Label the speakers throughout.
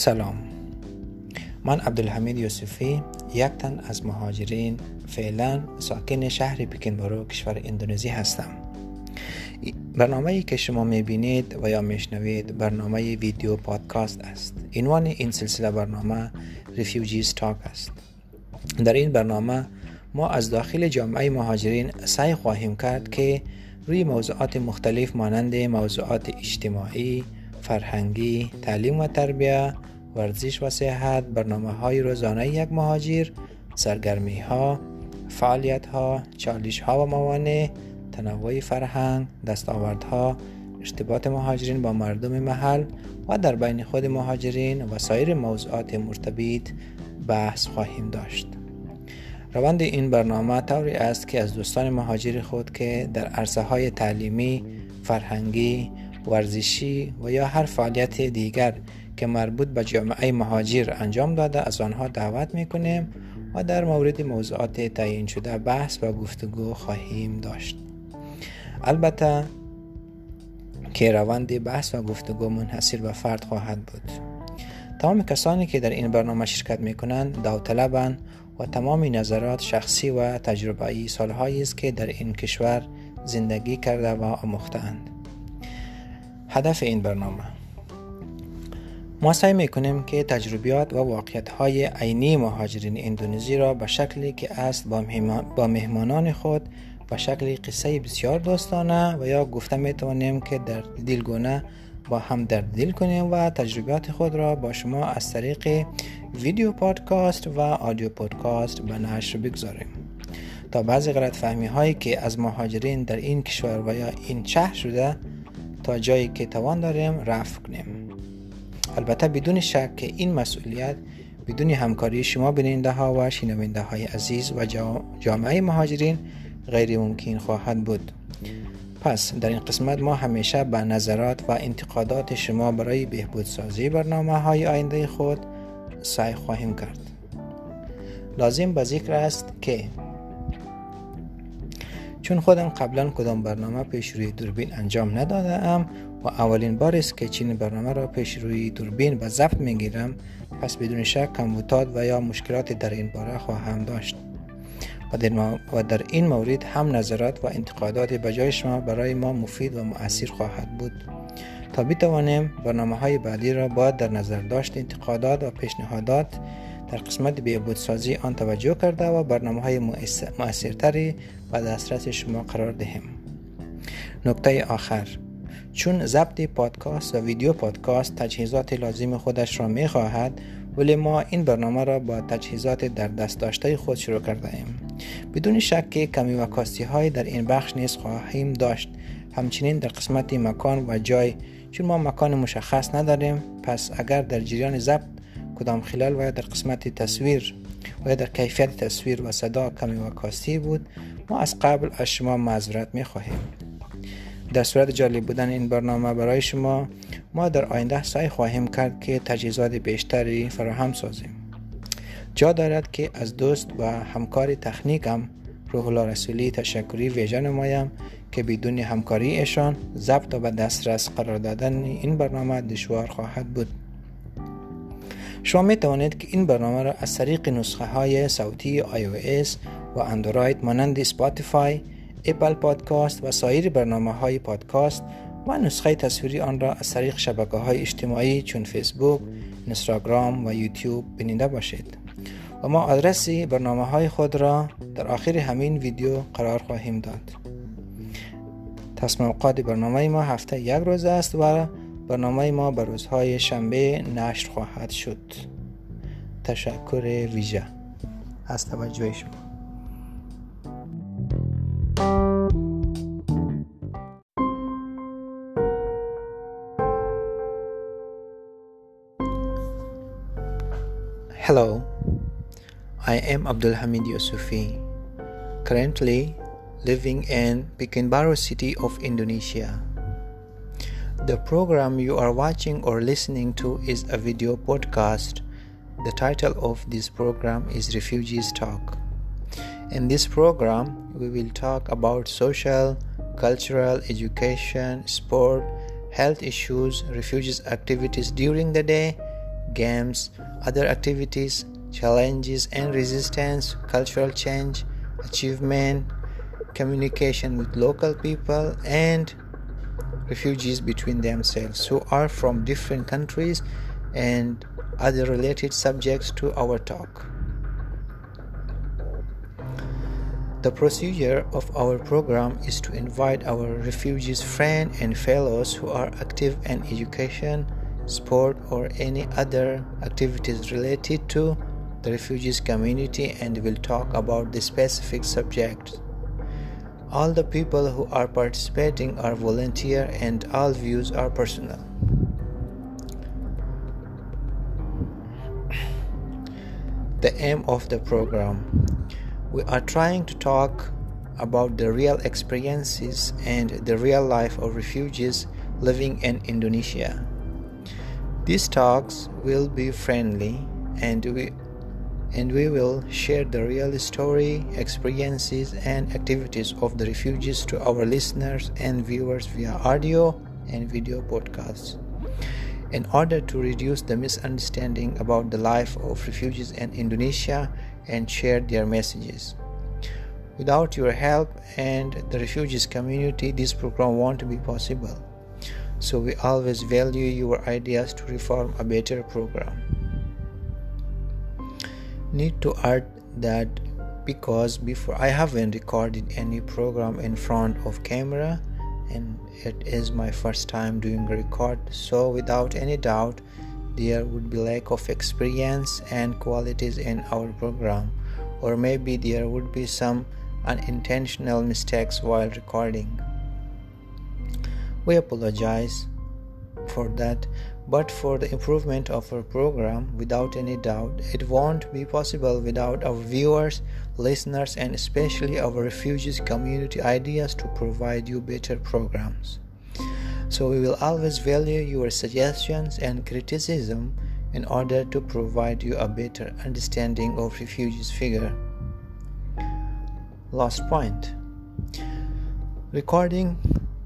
Speaker 1: سلام. من عبدالحمید یوسفی یک تن از مهاجرین فعلا ساکن شهر پیکنبارو کشور اندونزی هستم. برنامه که شما می‌بینید و یا میشنوید برنامه ویدیو پادکاست است. عنوان این سلسله برنامه Refugees Talk است. در این برنامه ما از داخل جامعه مهاجرین سعی خواهیم کرد که روی موضوعات مختلف مانند موضوعات اجتماعی، فرهنگی، تعلیم و تربیه، ورزش و صحت، برنامه های روزانه یک مهاجر، سرگرمی ها، فعالیت ها، چالش ها و موانع، تنوع فرهنگ، دستاوردها، ارتباط مهاجرین با مردم محل و در بین خود مهاجرین و سایر موضوعات مرتبط بحث خواهیم داشت. روند این برنامه طوری است که از دوستان مهاجر خود که در عرصه های تعلیمی، فرهنگی، ورزشی و یا هر فعالیت دیگر که مربوط به جامعه مهاجر انجام داده از آنها دعوت می کنیم و در مورد موضوعات تعیین شده بحث و گفتگو خواهیم داشت البته که روند بحث و گفتگو منحصر به فرد خواهد بود تمام کسانی که در این برنامه شرکت می کنند داوطلبند و تمام نظرات شخصی و تجربه‌ای سالهایی است که در این کشور زندگی کرده و آموختند. هدف این برنامه ما سعی می کنیم که تجربیات و واقعیت های عینی مهاجرین اندونزی را به شکلی که است با مهمانان خود به شکل قصه بسیار دوستانه و یا گفته می توانیم که در دلگونه با هم در دل کنیم و تجربیات خود را با شما از طریق ویدیو پادکاست و آدیو پادکاست به نشر بگذاریم. تا بعضی غلط فهمی هایی که از مهاجرین در این کشور و یا این شهر شده تا جایی که توان داریم رفع کنیم. البته بدون شک که این مسئولیت بدون همکاری شما بیننده ها و شنونده های عزیز و جامعه مهاجرین غیر ممکن خواهد بود. پس در این قسمت ما همیشه به نظرات و انتقادات شما برای بهبودسازی برنامه های آینده خود سعی خواهیم کرد. لازم به ذکر است که چون خودم قبلا کدام برنامه پیش روی دوربین انجام نداده ام و اولین بار است که چین برنامه را پیش روی دوربین به ضبط می‌گیرم پس بدون شک کمبوتات و یا مشکلات در این باره خواهم داشت. و در, این مورد هم نظرات و انتقادات بجای شما برای ما مفید و مؤثر خواهد بود. تا بتوانیم برنامه های بعدی را باید در نظر داشت انتقادات و پیشنهادات در قسمت بهبودسازی آن توجه کرده و برنامه های مؤثرتری و دسترس شما قرار دهیم نکته آخر. چون ضبط پادکست و ویدیو پادکست تجهیزات لازم خودش را می خواهد ولی ما این برنامه را با تجهیزات در دست داشته خود شروع کرده ایم. بدون شک کمی و کاستی های در این بخش نیز خواهیم داشت. همچنین در قسمت مکان و جای چون ما مکان مشخص نداریم پس اگر در جریان ضبط کدام خلال و در قسمت تصویر و در کیفیت تصویر و صدا کمی و کاستی بود ما از قبل از شما معذرت می در صورت جالب بودن این برنامه برای شما ما در آینده سعی خواهیم کرد که تجهیزات بیشتری فراهم سازیم. جا دارد که از دوست و همکار تکنیکم روح الله رسولی تشکری ویژه نمایم که بدون همکاری ایشان ضبط و به دسترس قرار دادن این برنامه دشوار خواهد بود. شما می توانید که این برنامه را از طریق نسخه های صوتی iOS و اندروید مانند سپاتیفای، اپل پادکاست و سایر برنامه های پادکاست و نسخه تصویری آن را از طریق شبکه های اجتماعی چون فیسبوک، اینستاگرام و یوتیوب بیننده باشید. و ما آدرس برنامه های خود را در آخر همین ویدیو قرار خواهیم داد. تصمیم اوقات برنامه ما هفته یک روز است و برنامه ما به روزهای شنبه نشر خواهد شد. تشکر ویژه. از توجه شما. Hello, I am Abdul Hamid Yusufi, currently living in Pekanbaru city of Indonesia. The program you are watching or listening to is a video podcast. The title of this program is Refugees Talk. In this program, we will talk about social, cultural, education, sport, health issues, refugees activities during the day, games, other activities, challenges and resistance, cultural change, achievement, communication with local people, and refugees between themselves who are from different countries and other related subjects to our talk. The procedure of our program is to invite our refugees friends and fellows who are active in education, sport, or any other activities related to the refugees community and will talk about the specific subject. All the people who are participating are volunteer and all views are personal. The aim of the program we are trying to talk about the real experiences and the real life of refugees living in Indonesia. These talks will be friendly and we and we will share the real story, experiences and activities of the refugees to our listeners and viewers via audio and video podcasts. In order to reduce the misunderstanding about the life of refugees in Indonesia and share their messages. Without your help and the refugees community, this program won't be possible. So we always value your ideas to reform a better program. Need to add that because before I haven't recorded any program in front of camera and it is my first time doing a record. So without any doubt there would be lack of experience and qualities in our program. Or maybe there would be some unintentional mistakes while recording we apologize for that but for the improvement of our program without any doubt it won't be possible without our viewers listeners and especially our refugees community ideas to provide you better programs so we will always value your suggestions and criticism in order to provide you a better understanding of refugees figure. Last point. Recording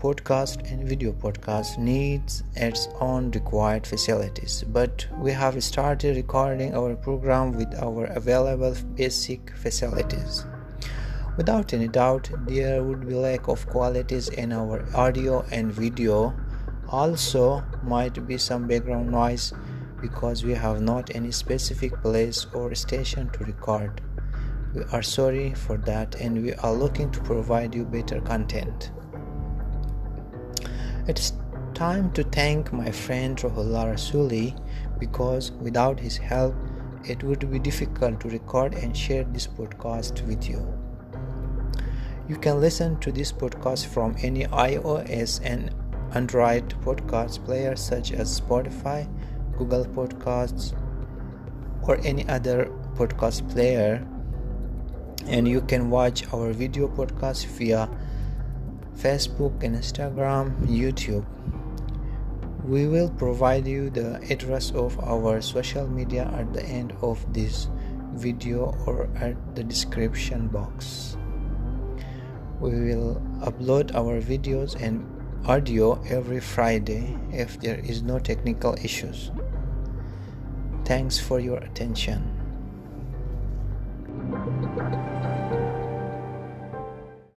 Speaker 1: podcast and video podcast needs its own required facilities but we have started recording our program with our available basic facilities Without any doubt, there would be lack of qualities in our audio and video. Also, might be some background noise because we have not any specific place or station to record. We are sorry for that and we are looking to provide you better content. It's time to thank my friend Rohullah Rasuli because without his help, it would be difficult to record and share this podcast with you. You can listen to this podcast from any iOS and Android podcast player such as Spotify, Google Podcasts, or any other podcast player. And you can watch our video podcast via Facebook, Instagram, YouTube. We will provide you the address of our social media at the end of this video or at the description box we will upload our videos and audio every Friday if there is no technical issues. Thanks for your attention.